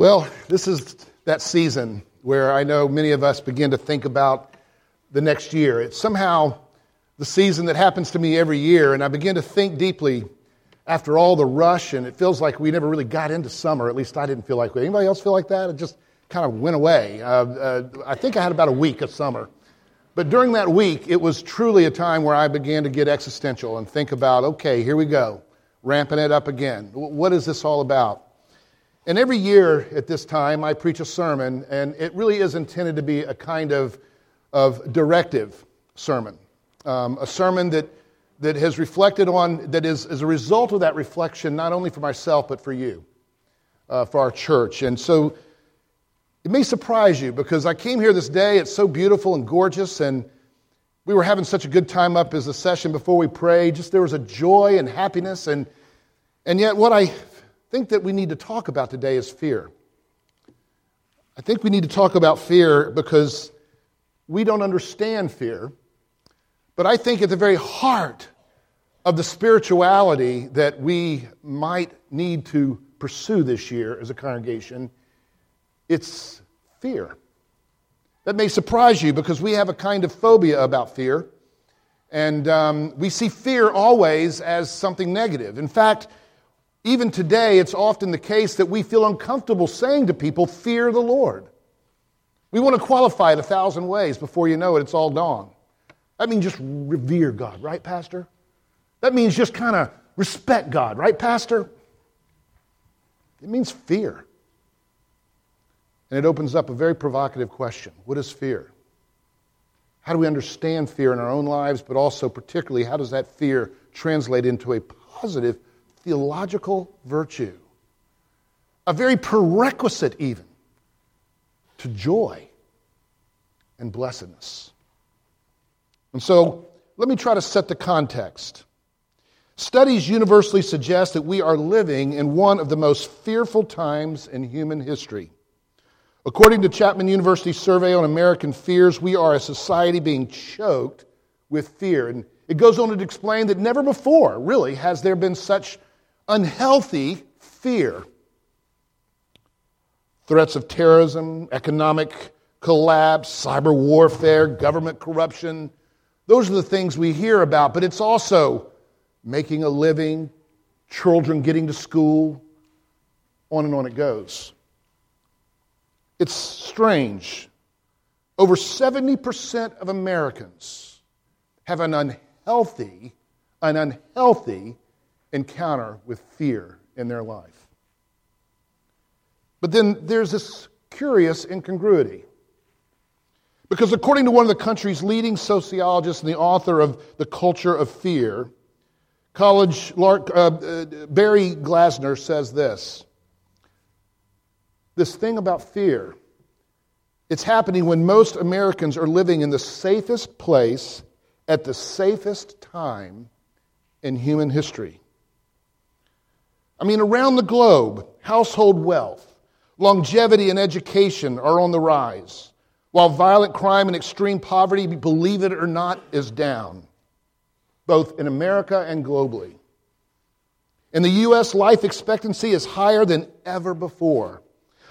Well, this is that season where I know many of us begin to think about the next year. It's somehow the season that happens to me every year, and I begin to think deeply after all the rush, and it feels like we never really got into summer. At least I didn't feel like. We. Anybody else feel like that? It just kind of went away. Uh, uh, I think I had about a week of summer. But during that week, it was truly a time where I began to get existential and think about, okay, here we go, ramping it up again. What is this all about? And every year at this time, I preach a sermon, and it really is intended to be a kind of, of directive sermon. Um, a sermon that, that has reflected on, that is as a result of that reflection, not only for myself, but for you, uh, for our church. And so it may surprise you because I came here this day, it's so beautiful and gorgeous, and we were having such a good time up as a session before we prayed. Just there was a joy and happiness, and, and yet what I think that we need to talk about today is fear. I think we need to talk about fear because we don't understand fear. But I think at the very heart of the spirituality that we might need to pursue this year as a congregation, it's fear. That may surprise you because we have a kind of phobia about fear. And um, we see fear always as something negative. In fact, even today, it's often the case that we feel uncomfortable saying to people, Fear the Lord. We want to qualify it a thousand ways before you know it, it's all gone. That means just revere God, right, Pastor? That means just kind of respect God, right, Pastor? It means fear. And it opens up a very provocative question What is fear? How do we understand fear in our own lives, but also, particularly, how does that fear translate into a positive theological virtue, a very prerequisite even to joy and blessedness. And so let me try to set the context. Studies universally suggest that we are living in one of the most fearful times in human history. According to Chapman University's survey on American fears, we are a society being choked with fear. And it goes on to explain that never before, really, has there been such unhealthy fear. Threats of terrorism, economic collapse, cyber warfare, government corruption. Those are the things we hear about, but it's also making a living, children getting to school, on and on it goes. It's strange. Over 70% of Americans have an unhealthy, an unhealthy encounter with fear in their life. But then there's this curious incongruity. Because according to one of the country's leading sociologists and the author of The Culture of Fear, college Lark, uh, uh, Barry Glassner says this This thing about fear, it's happening when most Americans are living in the safest place at the safest time in human history. I mean, around the globe, household wealth, longevity, and education are on the rise, while violent crime and extreme poverty, believe it or not, is down, both in America and globally. In the U.S., life expectancy is higher than ever before.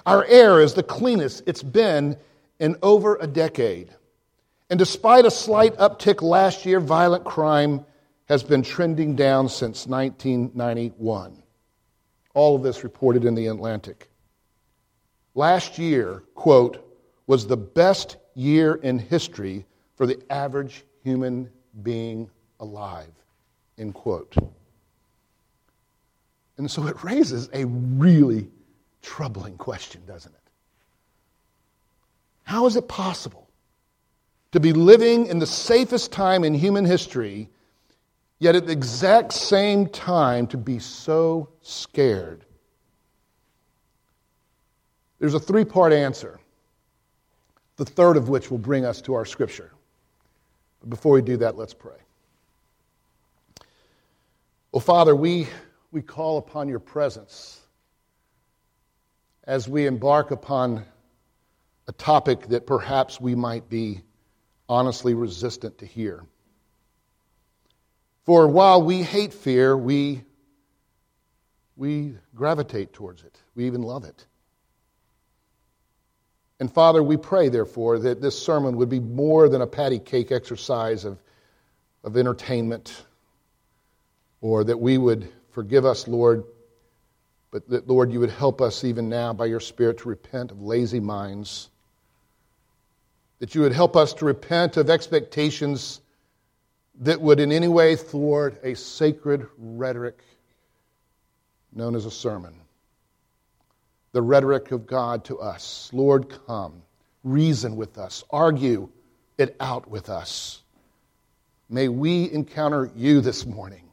Our air is the cleanest it's been in over a decade. And despite a slight uptick last year, violent crime has been trending down since 1991. All of this reported in the Atlantic. Last year, quote, was the best year in history for the average human being alive, end quote. And so it raises a really troubling question, doesn't it? How is it possible to be living in the safest time in human history yet at the exact same time to be so scared? There's a three part answer, the third of which will bring us to our scripture. But before we do that, let's pray. Well, Father, we, we call upon your presence as we embark upon a topic that perhaps we might be honestly resistant to hear. For while we hate fear, we, we gravitate towards it. We even love it. And Father, we pray, therefore, that this sermon would be more than a patty cake exercise of, of entertainment, or that we would forgive us, Lord, but that, Lord, you would help us even now by your Spirit to repent of lazy minds, that you would help us to repent of expectations that would in any way thwart a sacred rhetoric known as a sermon. The rhetoric of God to us. Lord, come, reason with us, argue it out with us. May we encounter you this morning,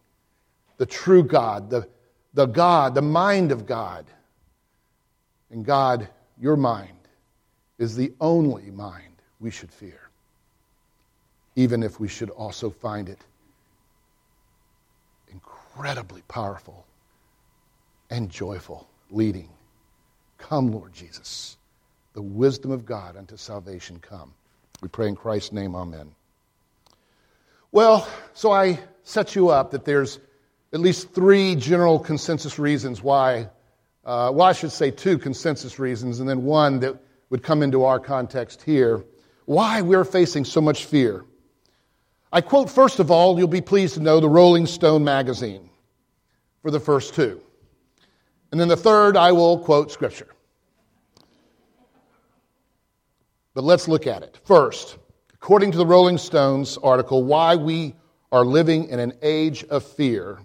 the true God, the, the God, the mind of God. And God, your mind is the only mind we should fear even if we should also find it incredibly powerful and joyful, leading. Come, Lord Jesus. The wisdom of God unto salvation come. We pray in Christ's name, amen. Well, so I set you up that there's at least three general consensus reasons why, uh, well, I should say two consensus reasons, and then one that would come into our context here, why we're facing so much fear. I quote, first of all, you'll be pleased to know the Rolling Stone magazine for the first two. And then the third, I will quote Scripture. But let's look at it. First, according to the Rolling Stones article, Why We Are Living in an Age of Fear,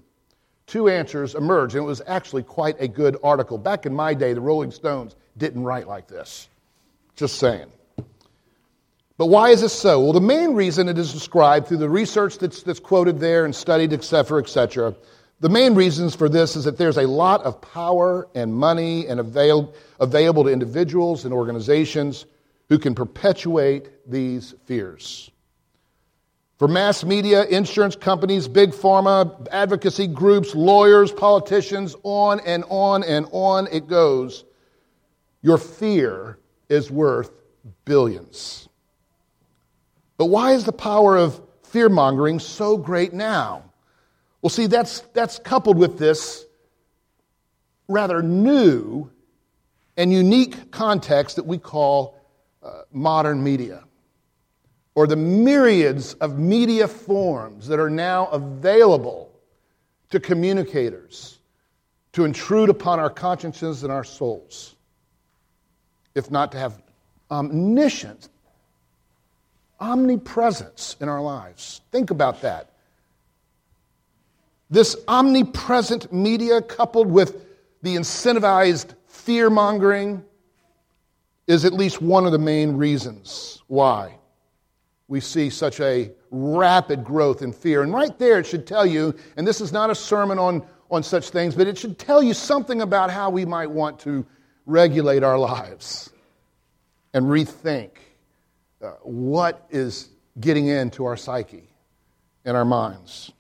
two answers emerge. And it was actually quite a good article. Back in my day, the Rolling Stones didn't write like this. Just saying. But why is this so? Well, the main reason it is described through the research that's, that's quoted there and studied, et cetera, et cetera, the main reasons for this is that there's a lot of power and money and avail, available to individuals and organizations who can perpetuate these fears. For mass media, insurance companies, big pharma, advocacy groups, lawyers, politicians, on and on and on it goes. Your fear is worth billions. But why is the power of fear mongering so great now? Well, see, that's, that's coupled with this rather new and unique context that we call uh, modern media, or the myriads of media forms that are now available to communicators to intrude upon our consciences and our souls, if not to have omniscience, omnipresence in our lives. Think about that. This omnipresent media, coupled with the incentivized fear mongering, is at least one of the main reasons why we see such a rapid growth in fear. And right there, it should tell you, and this is not a sermon on, on such things, but it should tell you something about how we might want to regulate our lives and rethink what is getting into our psyche and our minds.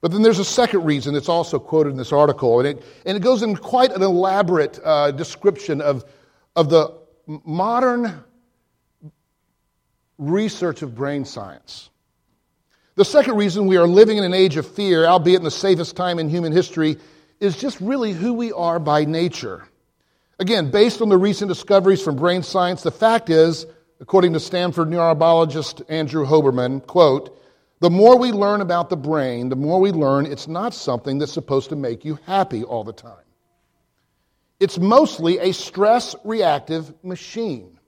But then there's a second reason that's also quoted in this article, and it, and it goes in quite an elaborate uh, description of, of the modern research of brain science. The second reason we are living in an age of fear, albeit in the safest time in human history, is just really who we are by nature. Again, based on the recent discoveries from brain science, the fact is according to Stanford neurobiologist Andrew Huberman, quote, the more we learn about the brain, the more we learn it's not something that's supposed to make you happy all the time. It's mostly a stress reactive machine.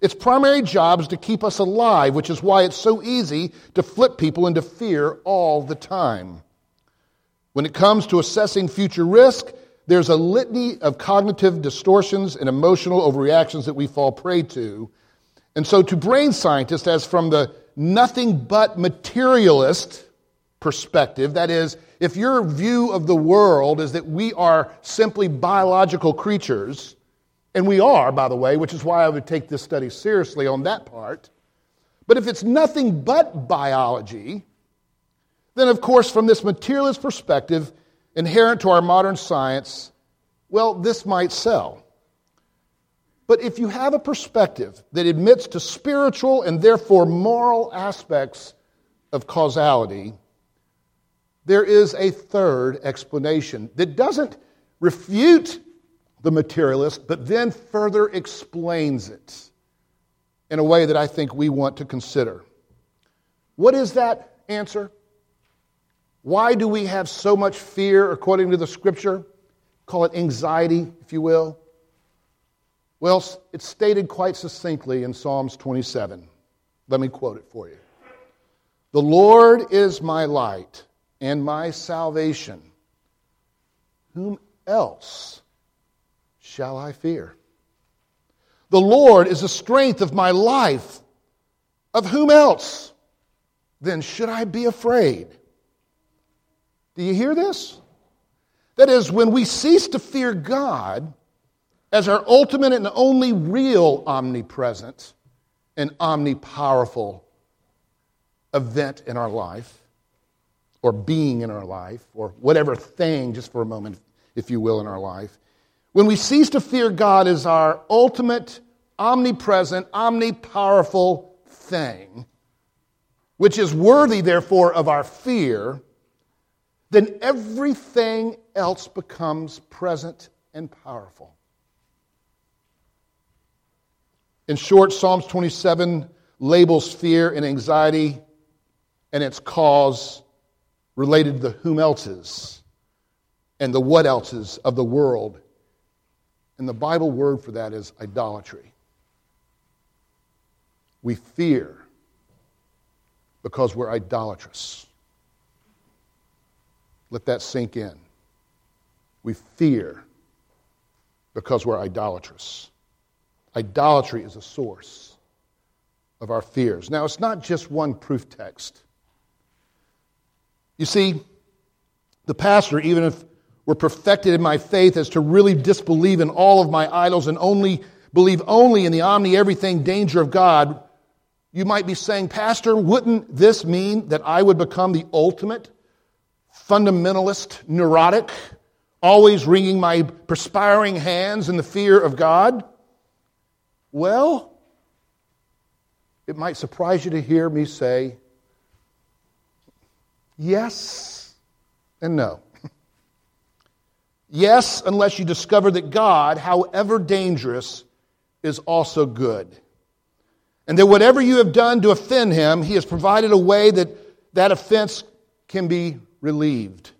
Its primary job is to keep us alive, which is why it's so easy to flip people into fear all the time. When it comes to assessing future risk, there's a litany of cognitive distortions and emotional overreactions that we fall prey to and so, to brain scientists, as from the nothing but materialist perspective, that is, if your view of the world is that we are simply biological creatures, and we are, by the way, which is why I would take this study seriously on that part. But if it's nothing but biology, then of course, from this materialist perspective, inherent to our modern science, well, this might sell. But if you have a perspective that admits to spiritual and therefore moral aspects of causality, there is a third explanation that doesn't refute the materialist, but then further explains it in a way that I think we want to consider. What is that answer? Why do we have so much fear according to the scripture? Call it anxiety, if you will. Well, it's stated quite succinctly in Psalms 27. Let me quote it for you. The Lord is my light and my salvation. Whom else shall I fear? The Lord is the strength of my life. Of whom else then should I be afraid? Do you hear this? That is, when we cease to fear God as our ultimate and only real omnipresent and omnipowerful event in our life, or being in our life, or whatever thing, just for a moment, if you will, in our life, when we cease to fear God as our ultimate, omnipresent, omnipowerful thing, which is worthy, therefore, of our fear, then everything else becomes present and powerful. In short, Psalms 27 labels fear and anxiety and its cause related to the whom else's and the what else's of the world. And the Bible word for that is idolatry. We fear because we're idolatrous. Let that sink in. We fear because we're idolatrous. Idolatry is a source of our fears. Now, it's not just one proof text. You see, the pastor, even if we're perfected in my faith as to really disbelieve in all of my idols and only believe only in the omni everything danger of God, you might be saying, Pastor, wouldn't this mean that I would become the ultimate fundamentalist neurotic, always wringing my perspiring hands in the fear of God? Well, it might surprise you to hear me say yes and no. yes, unless you discover that God, however dangerous, is also good. And that whatever you have done to offend him, he has provided a way that that offense can be relieved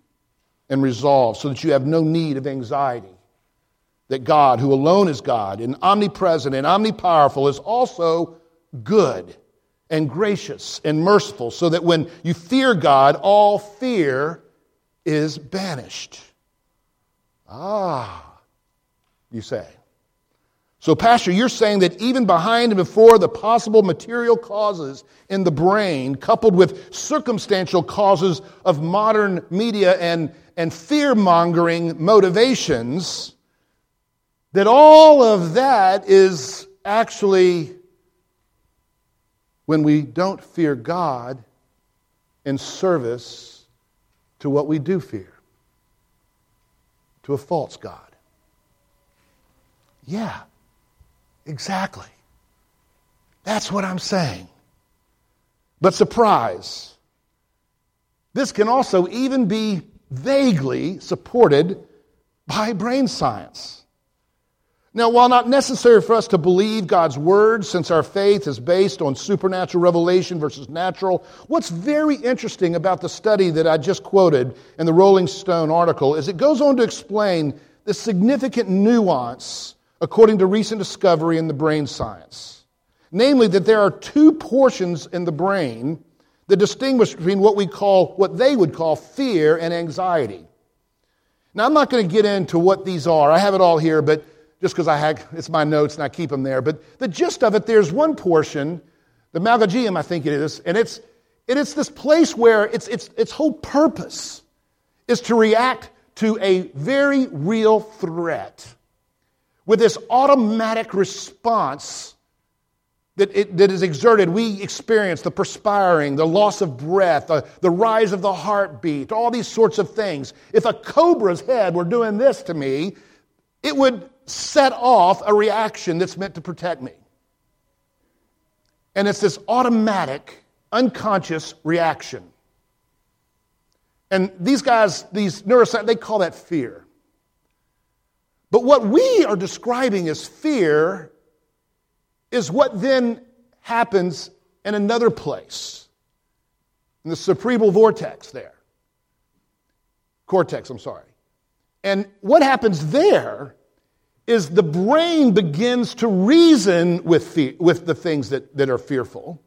and resolved so that you have no need of anxiety that God, who alone is God and omnipresent and omnipowerful, is also good and gracious and merciful, so that when you fear God, all fear is banished. Ah, you say. So, Pastor, you're saying that even behind and before the possible material causes in the brain, coupled with circumstantial causes of modern media and, and fear mongering motivations, that all of that is actually when we don't fear God in service to what we do fear, to a false God. Yeah, exactly. That's what I'm saying. But surprise, this can also even be vaguely supported by brain science. Now, while not necessary for us to believe God's word, since our faith is based on supernatural revelation versus natural, what's very interesting about the study that I just quoted in the Rolling Stone article is it goes on to explain the significant nuance according to recent discovery in the brain science. Namely, that there are two portions in the brain that distinguish between what we call, what they would call fear and anxiety. Now, I'm not going to get into what these are. I have it all here, but just because I had, it's my notes and I keep them there. But the gist of it, there's one portion, the Malgesium, I think it is, and it's, and it's this place where its, its, its whole purpose is to react to a very real threat with this automatic response that, it, that is exerted. We experience the perspiring, the loss of breath, the, the rise of the heartbeat, all these sorts of things. If a cobra's head were doing this to me, it would set off a reaction that's meant to protect me. And it's this automatic, unconscious reaction. And these guys, these neuroscientists, they call that fear. But what we are describing as fear is what then happens in another place, in the cerebral vortex there. Cortex, I'm sorry. And what happens there is the brain begins to reason with, fear, with the things that, that are fearful.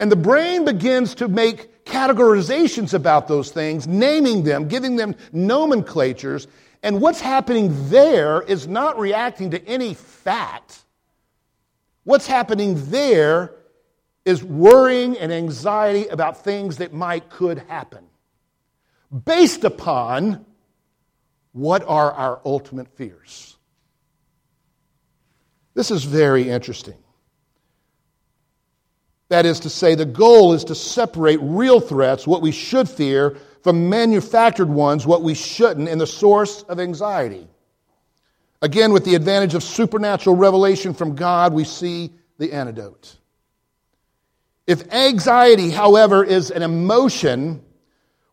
And the brain begins to make categorizations about those things, naming them, giving them nomenclatures. And what's happening there is not reacting to any fact. What's happening there is worrying and anxiety about things that might could happen based upon what are our ultimate fears. This is very interesting. That is to say, the goal is to separate real threats, what we should fear, from manufactured ones, what we shouldn't, and the source of anxiety. Again, with the advantage of supernatural revelation from God, we see the antidote. If anxiety, however, is an emotion,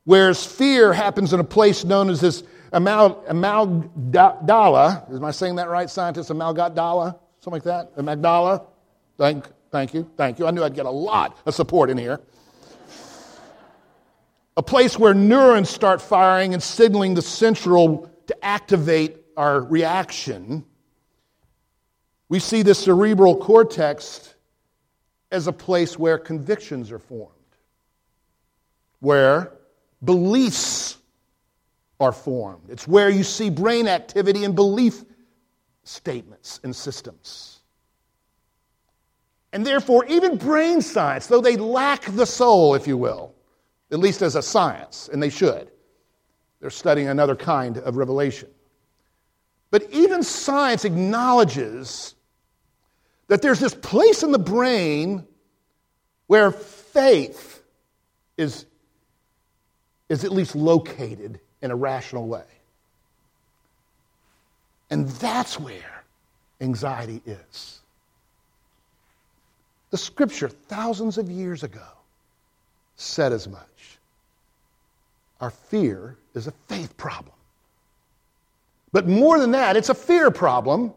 whereas fear happens in a place known as this amal, amygdala, am I saying that right, scientist? Amygdala? Something like that? Amygdala? Thank, Thank you. Thank you. I knew I'd get a lot of support in here. a place where neurons start firing and signaling the central to activate our reaction. We see the cerebral cortex as a place where convictions are formed, where beliefs are formed. It's where you see brain activity and belief statements and systems. And therefore, even brain science, though they lack the soul, if you will, at least as a science, and they should, they're studying another kind of revelation. But even science acknowledges that there's this place in the brain where faith is, is at least located in a rational way. And that's where anxiety is. The scripture, thousands of years ago, said as much. Our fear is a faith problem. But more than that, it's a fear problem.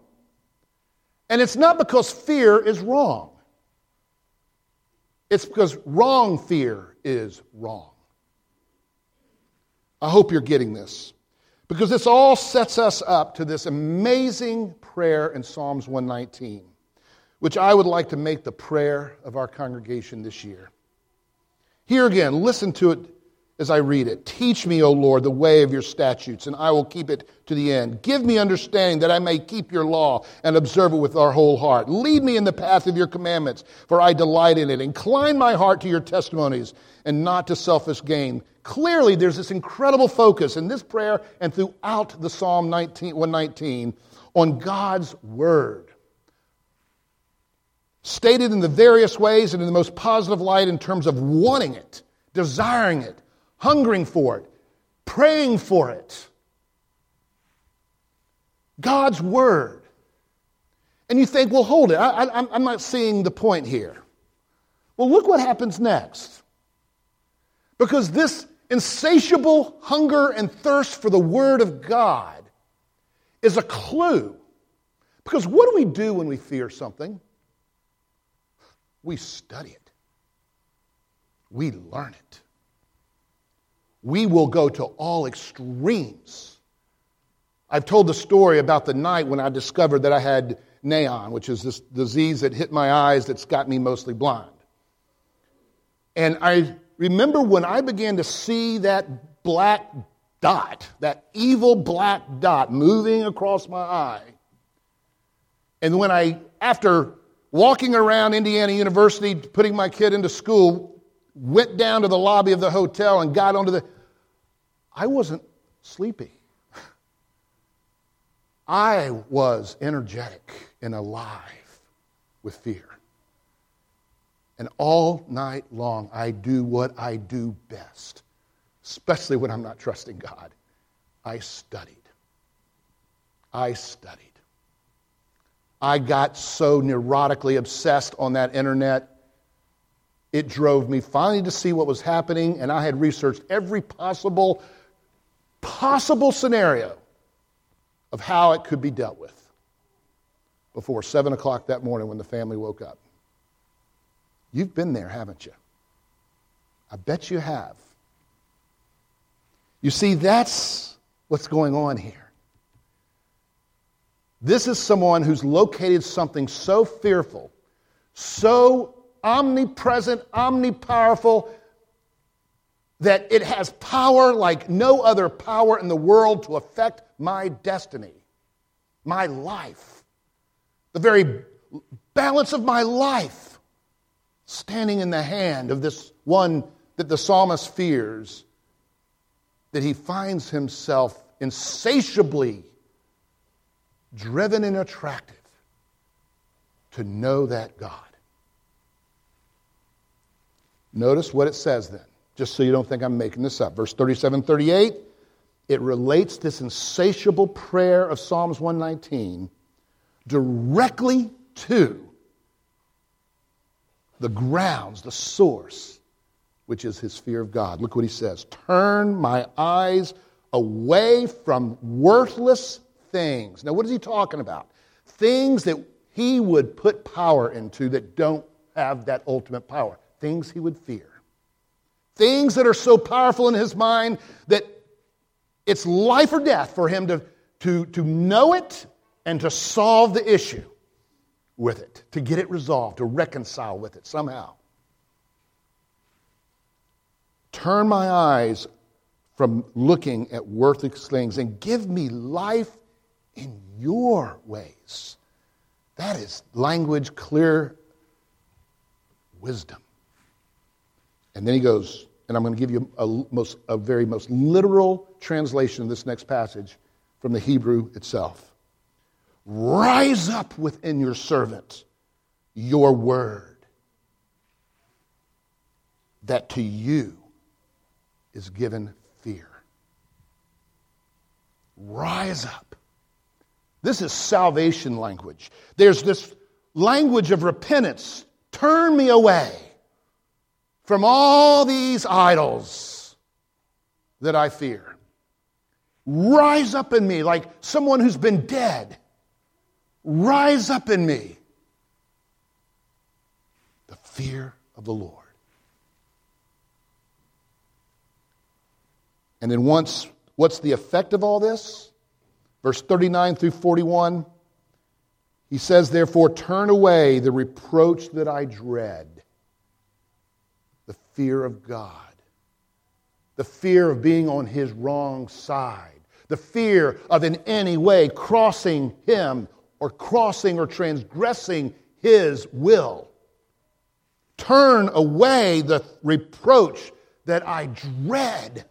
And it's not because fear is wrong, it's because wrong fear is wrong. I hope you're getting this. Because this all sets us up to this amazing prayer in Psalms 119 which I would like to make the prayer of our congregation this year. Here again, listen to it as I read it. Teach me, O Lord, the way of your statutes, and I will keep it to the end. Give me understanding that I may keep your law and observe it with our whole heart. Lead me in the path of your commandments, for I delight in it. Incline my heart to your testimonies and not to selfish gain. Clearly, there's this incredible focus in this prayer and throughout the Psalm 19, 119 on God's word stated in the various ways and in the most positive light in terms of wanting it, desiring it, hungering for it, praying for it. God's Word. And you think, well, hold it, I, am not seeing the point here. Well, look what happens next. Because this insatiable hunger and thirst for the Word of God is a clue. Because what do we do when we fear something? We study it. We learn it. We will go to all extremes. I've told the story about the night when I discovered that I had neon, which is this disease that hit my eyes that's got me mostly blind. And I remember when I began to see that black dot, that evil black dot moving across my eye. And when I, after walking around Indiana University, putting my kid into school, went down to the lobby of the hotel and got onto the. I wasn't sleepy. I was energetic and alive with fear. And all night long, I do what I do best, especially when I'm not trusting God. I studied. I studied. I got so neurotically obsessed on that internet. It drove me finally to see what was happening, and I had researched every possible, possible scenario of how it could be dealt with before 7 o'clock that morning when the family woke up. You've been there, haven't you? I bet you have. You see, that's what's going on here. This is someone who's located something so fearful, so omnipresent, omnipowerful, that it has power like no other power in the world to affect my destiny, my life, the very balance of my life, standing in the hand of this one that the psalmist fears, that he finds himself insatiably driven and attractive to know that God. Notice what it says then, just so you don't think I'm making this up. Verse 37 38, it relates this insatiable prayer of Psalms 119 directly to the grounds, the source, which is his fear of God. Look what he says Turn my eyes away from worthless things. Now, what is he talking about? Things that he would put power into that don't have that ultimate power. Things he would fear. Things that are so powerful in his mind that it's life or death for him to, to, to know it and to solve the issue with it, to get it resolved, to reconcile with it somehow. Turn my eyes from looking at worthless things and give me life in your ways. That is language, clear wisdom. And then he goes, and I'm going to give you a, most, a very most literal translation of this next passage from the Hebrew itself. Rise up within your servant your word, that to you is given fear. Rise up. This is salvation language. There's this language of repentance. Turn me away from all these idols that I fear. Rise up in me like someone who's been dead. Rise up in me. The fear of the Lord. And then once, what's the effect of all this? Verse 39 through 41, he says, Therefore, turn away the reproach that I dread, the fear of God, the fear of being on his wrong side, the fear of in any way crossing him or crossing or transgressing his will. Turn away the reproach that I dread.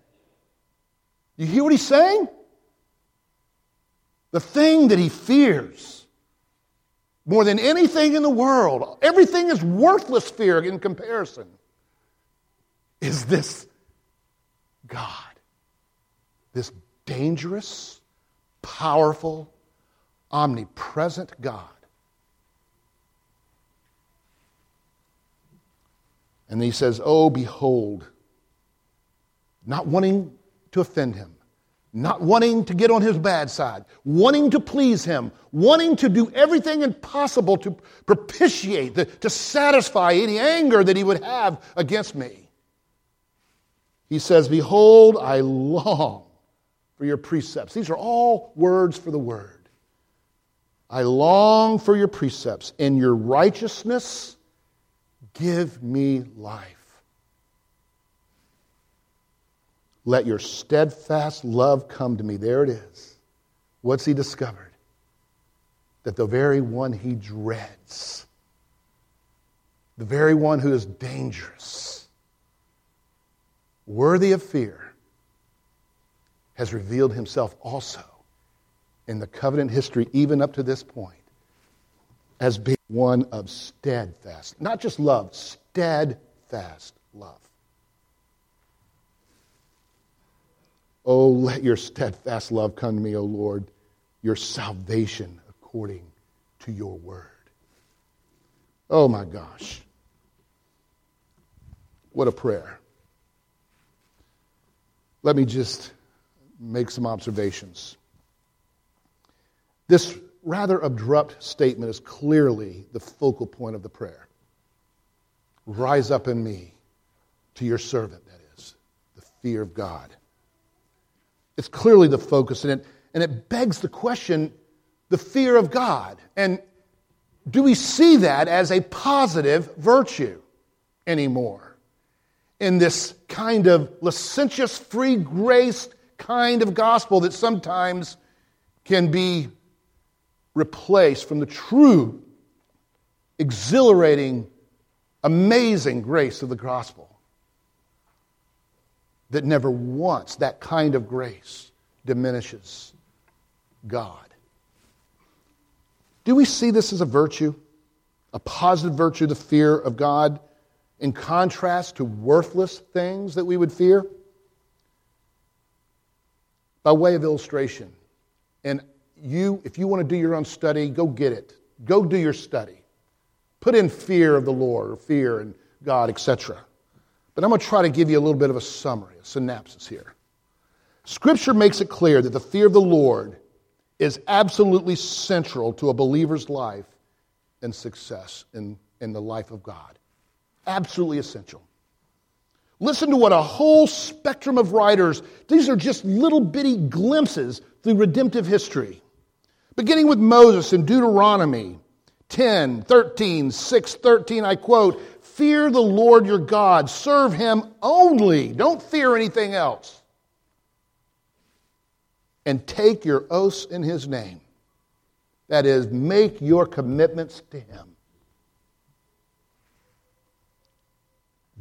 You hear what he's saying? The thing that he fears more than anything in the world, everything is worthless fear in comparison, is this God. This dangerous, powerful, omnipresent God. And he says, Oh, behold, not wanting to offend him, not wanting to get on his bad side, wanting to please him, wanting to do everything impossible to propitiate, to satisfy any anger that he would have against me. He says, Behold, I long for your precepts. These are all words for the word. I long for your precepts. In your righteousness, give me life. Let your steadfast love come to me. There it is. What's he discovered? That the very one he dreads, the very one who is dangerous, worthy of fear, has revealed himself also in the covenant history, even up to this point, as being one of steadfast, not just love, steadfast love. Oh, let your steadfast love come to me, O Lord, your salvation according to your word. Oh my gosh. What a prayer. Let me just make some observations. This rather abrupt statement is clearly the focal point of the prayer. Rise up in me to your servant, that is, the fear of God. It's clearly the focus, and it, and it begs the question the fear of God. And do we see that as a positive virtue anymore? In this kind of licentious, free grace kind of gospel that sometimes can be replaced from the true, exhilarating, amazing grace of the gospel that never once, that kind of grace, diminishes God. Do we see this as a virtue? A positive virtue, the fear of God, in contrast to worthless things that we would fear? By way of illustration, and you, if you want to do your own study, go get it. Go do your study. Put in fear of the Lord or fear and God, etc. But I'm going to try to give you a little bit of a summary, a synopsis here. Scripture makes it clear that the fear of the Lord is absolutely central to a believer's life and success in, in the life of God. Absolutely essential. Listen to what a whole spectrum of writers, these are just little bitty glimpses through redemptive history. Beginning with Moses in Deuteronomy 10, 13, 6, 13, I quote, Fear the Lord your God, serve him only, don't fear anything else and take your oaths in his name. That is, make your commitments to him.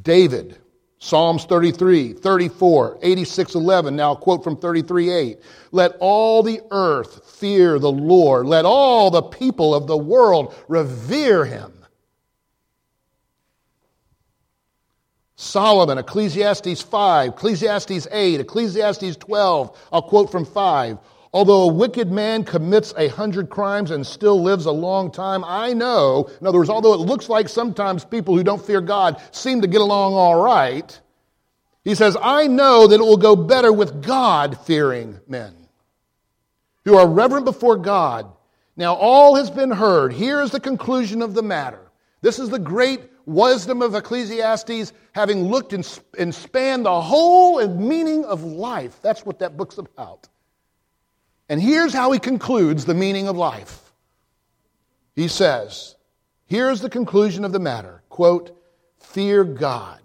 David, Psalms 33, 34, 86, 11. Now, quote from 33, 8. Let all the earth fear the Lord. Let all the people of the world revere him. Solomon, Ecclesiastes 5, Ecclesiastes 8, Ecclesiastes 12. I'll quote from 5. Although a wicked man commits a hundred crimes and still lives a long time, I know, in other words, although it looks like sometimes people who don't fear God seem to get along all right, he says, I know that it will go better with God fearing men who are reverent before God. Now, all has been heard. Here is the conclusion of the matter. This is the great wisdom of Ecclesiastes, having looked and, spanned the whole meaning of life. That's what that book's about. And here's how he concludes the meaning of life. He says, Here's the conclusion of the matter quote, Fear God.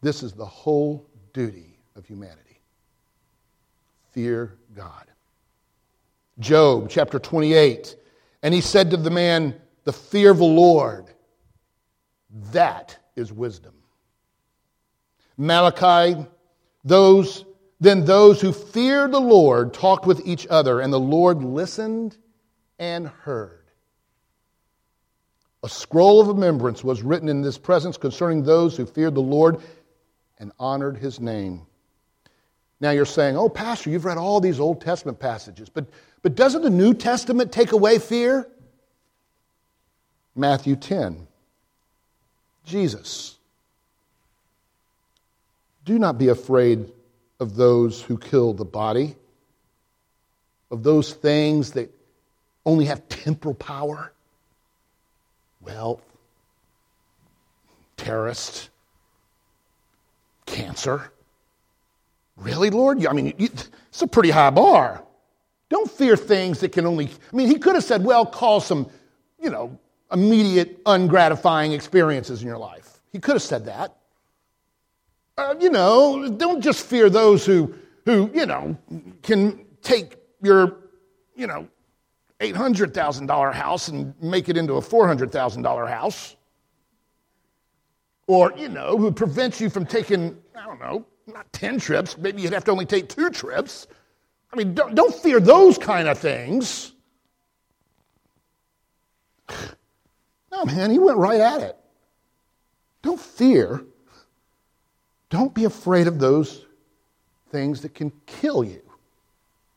This is the whole duty of humanity. Fear God. Job chapter 28. And he said to the man, The fear of the Lord that is wisdom. Malachi, those, then those who feared the Lord talked with each other, and the Lord listened and heard. A scroll of remembrance was written in this presence concerning those who feared the Lord and honored his name. Now you're saying, oh, Pastor, you've read all these Old Testament passages, but, but doesn't the New Testament take away fear? Matthew 10. Jesus. Do not be afraid of those who kill the body, of those things that only have temporal power, wealth, terrorists, cancer. Really, Lord? I mean, it's a pretty high bar. Don't fear things that can only. I mean, he could have said, well, call some, you know, immediate, ungratifying experiences in your life. He could have said that. Uh, you know, don't just fear those who, who, you know, can take your, you know, $800,000 house and make it into a $400,000 house. Or, you know, who prevents you from taking, I don't know, not 10 trips, maybe you'd have to only take two trips. I mean, don't, don't fear those kind of things. No, man, he went right at it. Don't fear. Don't be afraid of those things that can kill you.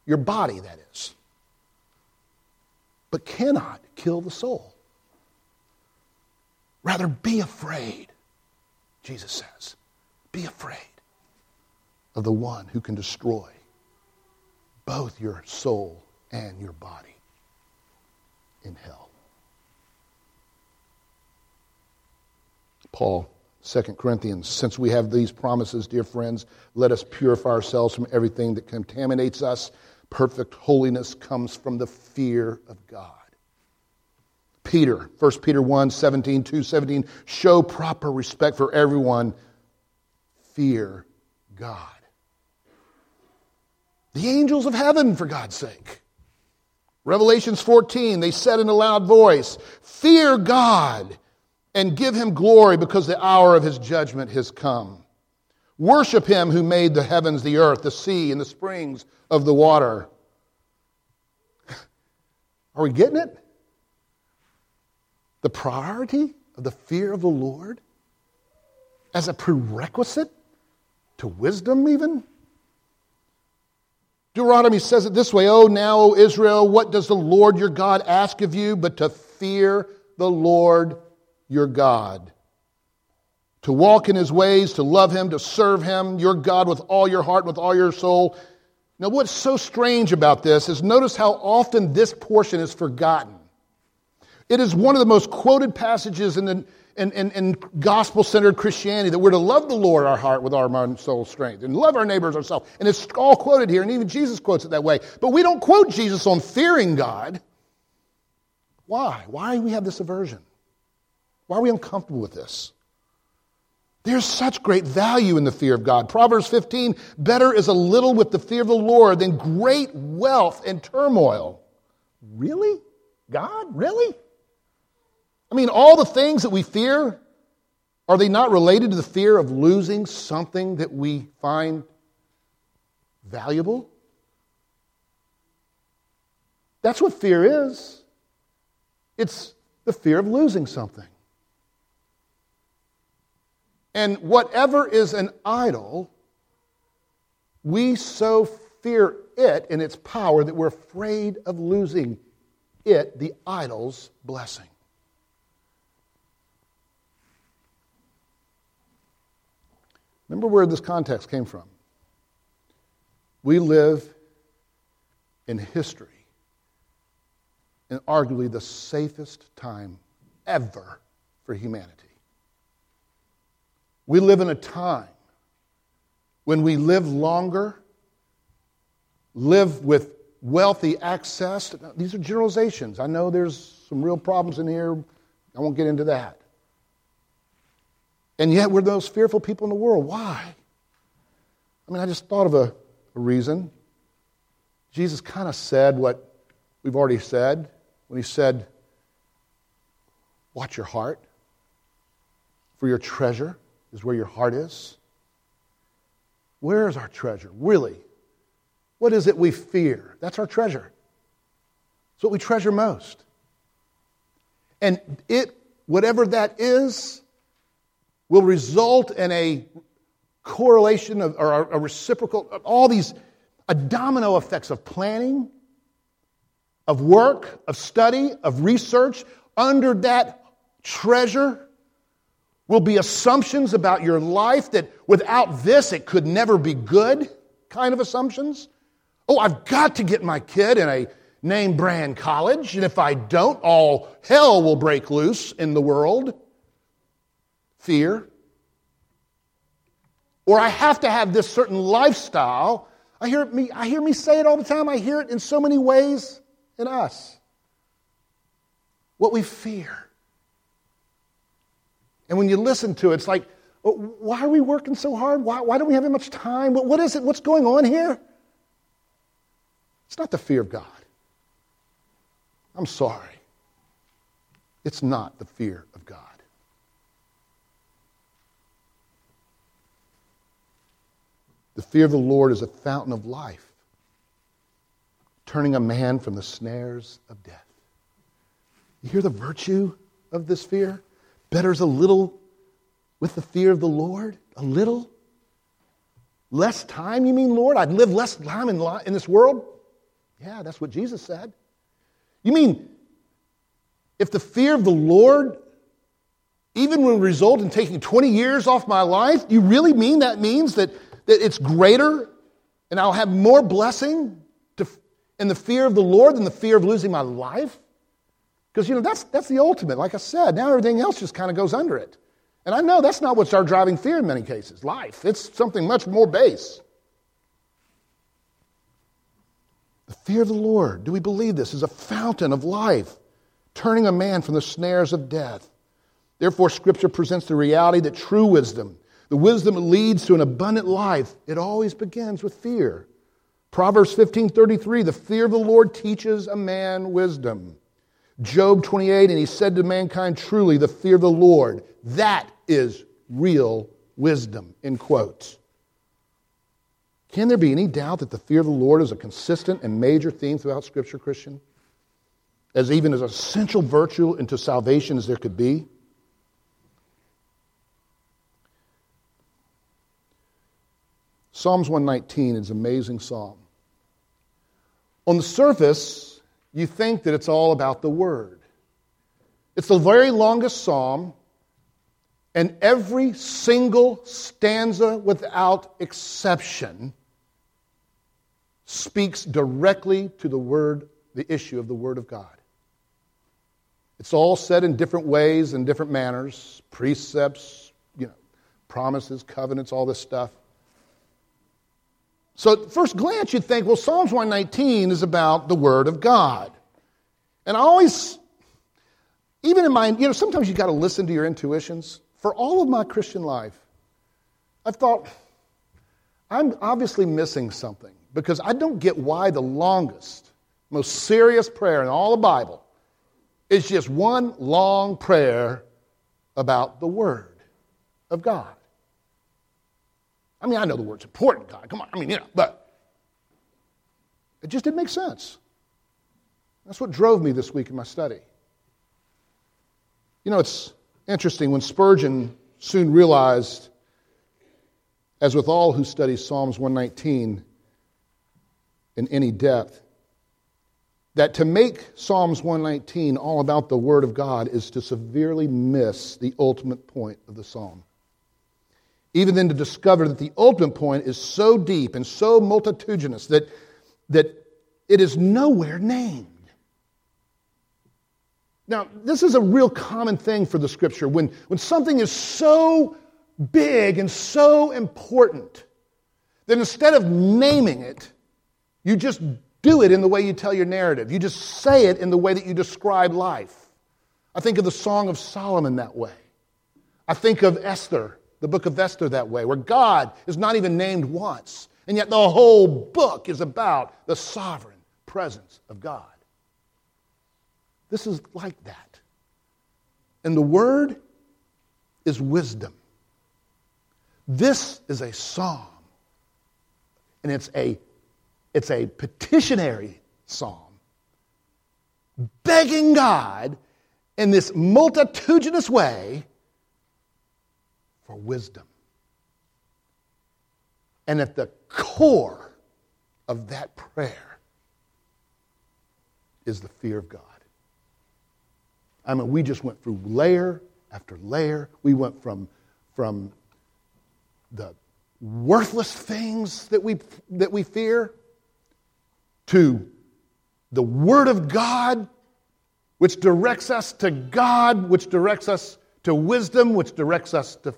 Your body, that is. But cannot kill the soul. Rather, be afraid, Jesus says. Be afraid of the one who can destroy both your soul and your body in hell. Paul, 2 Corinthians, since we have these promises, dear friends, let us purify ourselves from everything that contaminates us. Perfect holiness comes from the fear of God. Peter, 1 Peter 1 17, 2 17, show proper respect for everyone. Fear God. The angels of heaven, for God's sake. Revelations 14, they said in a loud voice, Fear God and give him glory because the hour of his judgment has come. Worship him who made the heavens, the earth, the sea, and the springs of the water. Are we getting it? The priority of the fear of the Lord as a prerequisite to wisdom, even? Deuteronomy says it this way Oh, now, O Israel, what does the Lord your God ask of you but to fear the Lord your God? To walk in his ways, to love him, to serve him, your God, with all your heart, with all your soul. Now, what's so strange about this is notice how often this portion is forgotten. It is one of the most quoted passages in the and, and, and gospel centered Christianity that we're to love the Lord our heart with our mind, soul, strength, and love our neighbors ourselves. And it's all quoted here, and even Jesus quotes it that way. But we don't quote Jesus on fearing God. Why? Why do we have this aversion? Why are we uncomfortable with this? There's such great value in the fear of God. Proverbs 15 better is a little with the fear of the Lord than great wealth and turmoil. Really? God? Really? I mean, all the things that we fear, are they not related to the fear of losing something that we find valuable? That's what fear is. It's the fear of losing something. And whatever is an idol, we so fear it and its power that we're afraid of losing it, the idol's blessing. Remember where this context came from. We live in history in arguably the safest time ever for humanity. We live in a time when we live longer, live with wealthy access. These are generalizations. I know there's some real problems in here. I won't get into that. And yet we're the most fearful people in the world. Why? I mean, I just thought of a, a reason. Jesus kind of said what we've already said when he said, Watch your heart, for your treasure is where your heart is. Where is our treasure? Really? What is it we fear? That's our treasure. It's what we treasure most. And it, whatever that is, will result in a correlation of, or a reciprocal, all these, a domino effects of planning, of work, of study, of research. Under that treasure will be assumptions about your life that without this it could never be good kind of assumptions. Oh, I've got to get my kid in a name brand college, and if I don't, all hell will break loose in the world fear. Or I have to have this certain lifestyle. I hear, me, I hear me say it all the time. I hear it in so many ways in us. What we fear. And when you listen to it, it's like, oh, why are we working so hard? Why, why don't we have much time? What, what is it? What's going on here? It's not the fear of God. I'm sorry. It's not the fear of God. The fear of the Lord is a fountain of life, turning a man from the snares of death. You hear the virtue of this fear? Better is a little with the fear of the Lord? A little? Less time, you mean, Lord? I'd live less time in, in this world? Yeah, that's what Jesus said. You mean if the fear of the Lord even will result in taking 20 years off my life, you really mean that means that that it's greater and I'll have more blessing to, in the fear of the Lord than the fear of losing my life? Because, you know, that's, that's the ultimate. Like I said, now everything else just kind of goes under it. And I know that's not what's our driving fear in many cases life. It's something much more base. The fear of the Lord, do we believe this, is a fountain of life, turning a man from the snares of death. Therefore, Scripture presents the reality that true wisdom, the wisdom that leads to an abundant life, it always begins with fear. Proverbs 15:33, the fear of the Lord teaches a man wisdom. Job 28, and he said to mankind, truly, the fear of the Lord, that is real wisdom, in quotes. Can there be any doubt that the fear of the Lord is a consistent and major theme throughout Scripture, Christian? As even as essential virtue into salvation as there could be? Psalms 119 is an amazing psalm. On the surface, you think that it's all about the Word. It's the very longest psalm, and every single stanza without exception speaks directly to the Word, the issue of the Word of God. It's all said in different ways and different manners precepts, you know, promises, covenants, all this stuff. So, at first glance, you'd think, well, Psalms 119 is about the Word of God. And I always, even in my, you know, sometimes you've got to listen to your intuitions. For all of my Christian life, I've thought, I'm obviously missing something because I don't get why the longest, most serious prayer in all the Bible is just one long prayer about the Word of God. I mean, I know the word's important, God. Come on. I mean, you know, but it just didn't make sense. That's what drove me this week in my study. You know, it's interesting when Spurgeon soon realized, as with all who study Psalms 119 in any depth, that to make Psalms 119 all about the Word of God is to severely miss the ultimate point of the psalm even then to discover that the ultimate point is so deep and so multitudinous that, that it is nowhere named. Now, this is a real common thing for the scripture. When, when something is so big and so important, that instead of naming it, you just do it in the way you tell your narrative. You just say it in the way that you describe life. I think of the Song of Solomon that way. I think of Esther the book of Esther that way, where God is not even named once, and yet the whole book is about the sovereign presence of God. This is like that. And the word is wisdom. This is a psalm, and it's a, it's a petitionary psalm, begging God in this multitudinous way for wisdom. And at the core of that prayer is the fear of God. I mean, we just went through layer after layer. We went from, from the worthless things that we, that we fear to the Word of God, which directs us to God, which directs us to wisdom, which directs us to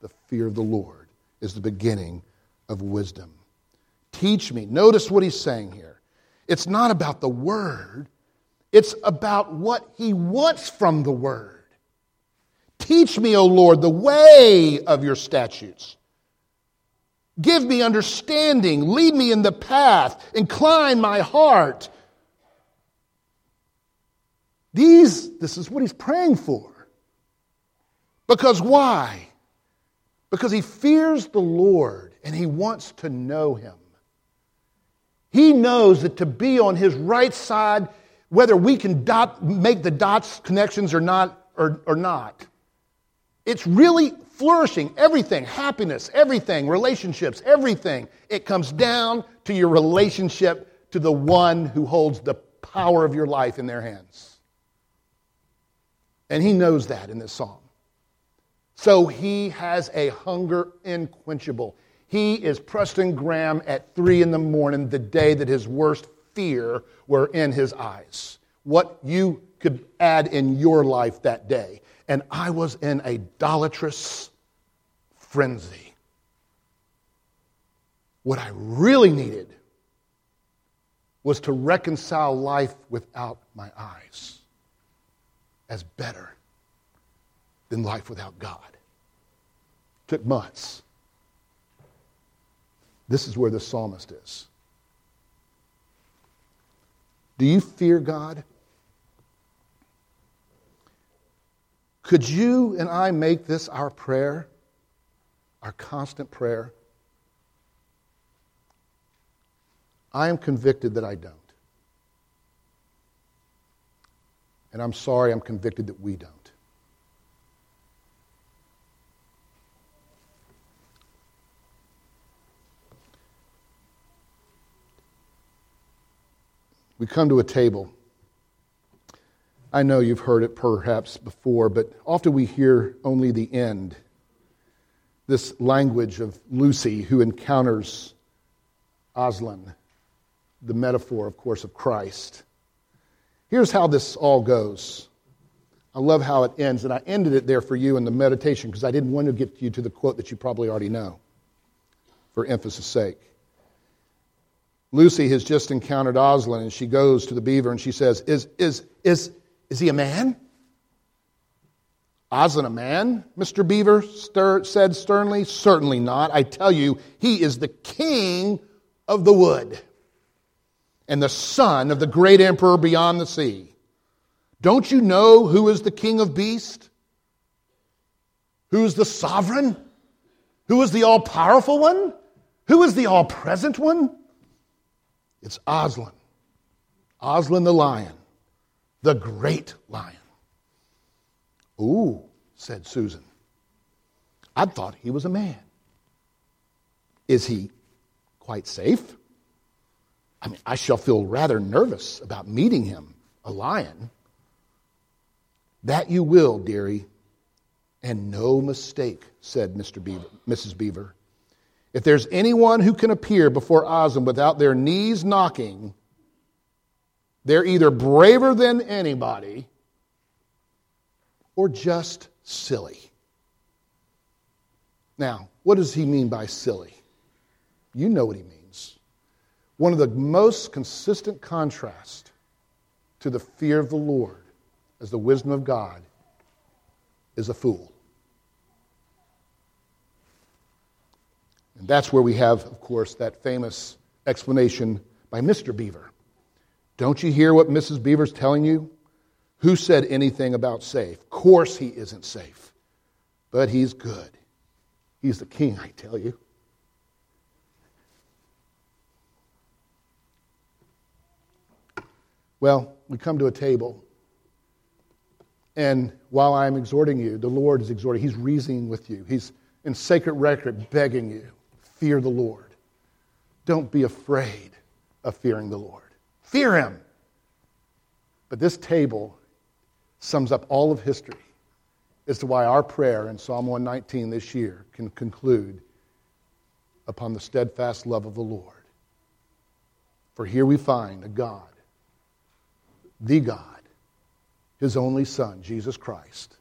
the fear of the Lord is the beginning of wisdom. Teach me. Notice what he's saying here. It's not about the word, it's about what he wants from the word. Teach me, O Lord, the way of your statutes. Give me understanding. Lead me in the path. Incline my heart. These, this is what he's praying for. Because why? Because he fears the Lord and he wants to know him. He knows that to be on his right side, whether we can dot, make the dots connections or not, or, or not, it's really flourishing. Everything, happiness, everything, relationships, everything. It comes down to your relationship to the one who holds the power of your life in their hands. And he knows that in this psalm. So he has a hunger unquenchable. He is Preston Graham at three in the morning, the day that his worst fear were in his eyes. What you could add in your life that day. And I was in a idolatrous frenzy. What I really needed was to reconcile life without my eyes as better than life without God. It Took months. This is where the psalmist is. Do you fear God? Could you and I make this our prayer, our constant prayer? I am convicted that I don't. And I'm sorry, I'm convicted that we don't. We come to a table. I know you've heard it perhaps before, but often we hear only the end. This language of Lucy who encounters Aslan, the metaphor, of course, of Christ. Here's how this all goes. I love how it ends, and I ended it there for you in the meditation because I didn't want to get you to the quote that you probably already know for emphasis' sake. Lucy has just encountered Aslan, and she goes to the beaver and she says, Is, is, is, is he a man? Aslan a man? Mr. Beaver stir, said sternly. Certainly not. I tell you, he is the king of the wood and the son of the great emperor beyond the sea. Don't you know who is the king of beasts? Who is the sovereign? Who is the all powerful one? Who is the all present one? It's Aslan. Aslan the lion, the great lion. Ooh, said Susan. I thought he was a man. Is he quite safe? I mean, I shall feel rather nervous about meeting him, a lion. That you will, dearie, and no mistake, said Mr. Beaver, Mrs. Beaver. If there's anyone who can appear before Aslan without their knees knocking, they're either braver than anybody or just silly. Now, what does he mean by silly? You know what he means. One of the most consistent contrasts to the fear of the Lord as the wisdom of God is a fool. That's where we have, of course, that famous explanation by Mr. Beaver. Don't you hear what Mrs. Beaver's telling you? Who said anything about safe? Of course he isn't safe, but he's good. He's the king, I tell you. Well, we come to a table, and while I'm exhorting you, the Lord is exhorting. He's reasoning with you. He's in sacred record begging you fear the Lord. Don't be afraid of fearing the Lord. Fear Him. But this table sums up all of history as to why our prayer in Psalm 119 this year can conclude upon the steadfast love of the Lord. For here we find a God, the God, His only Son, Jesus Christ,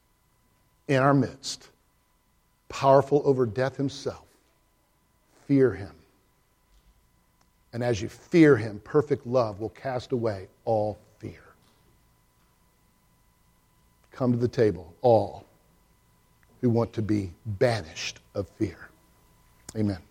in our midst, powerful over death Himself fear him. And as you fear him, perfect love will cast away all fear. Come to the table, all who want to be banished of fear. Amen.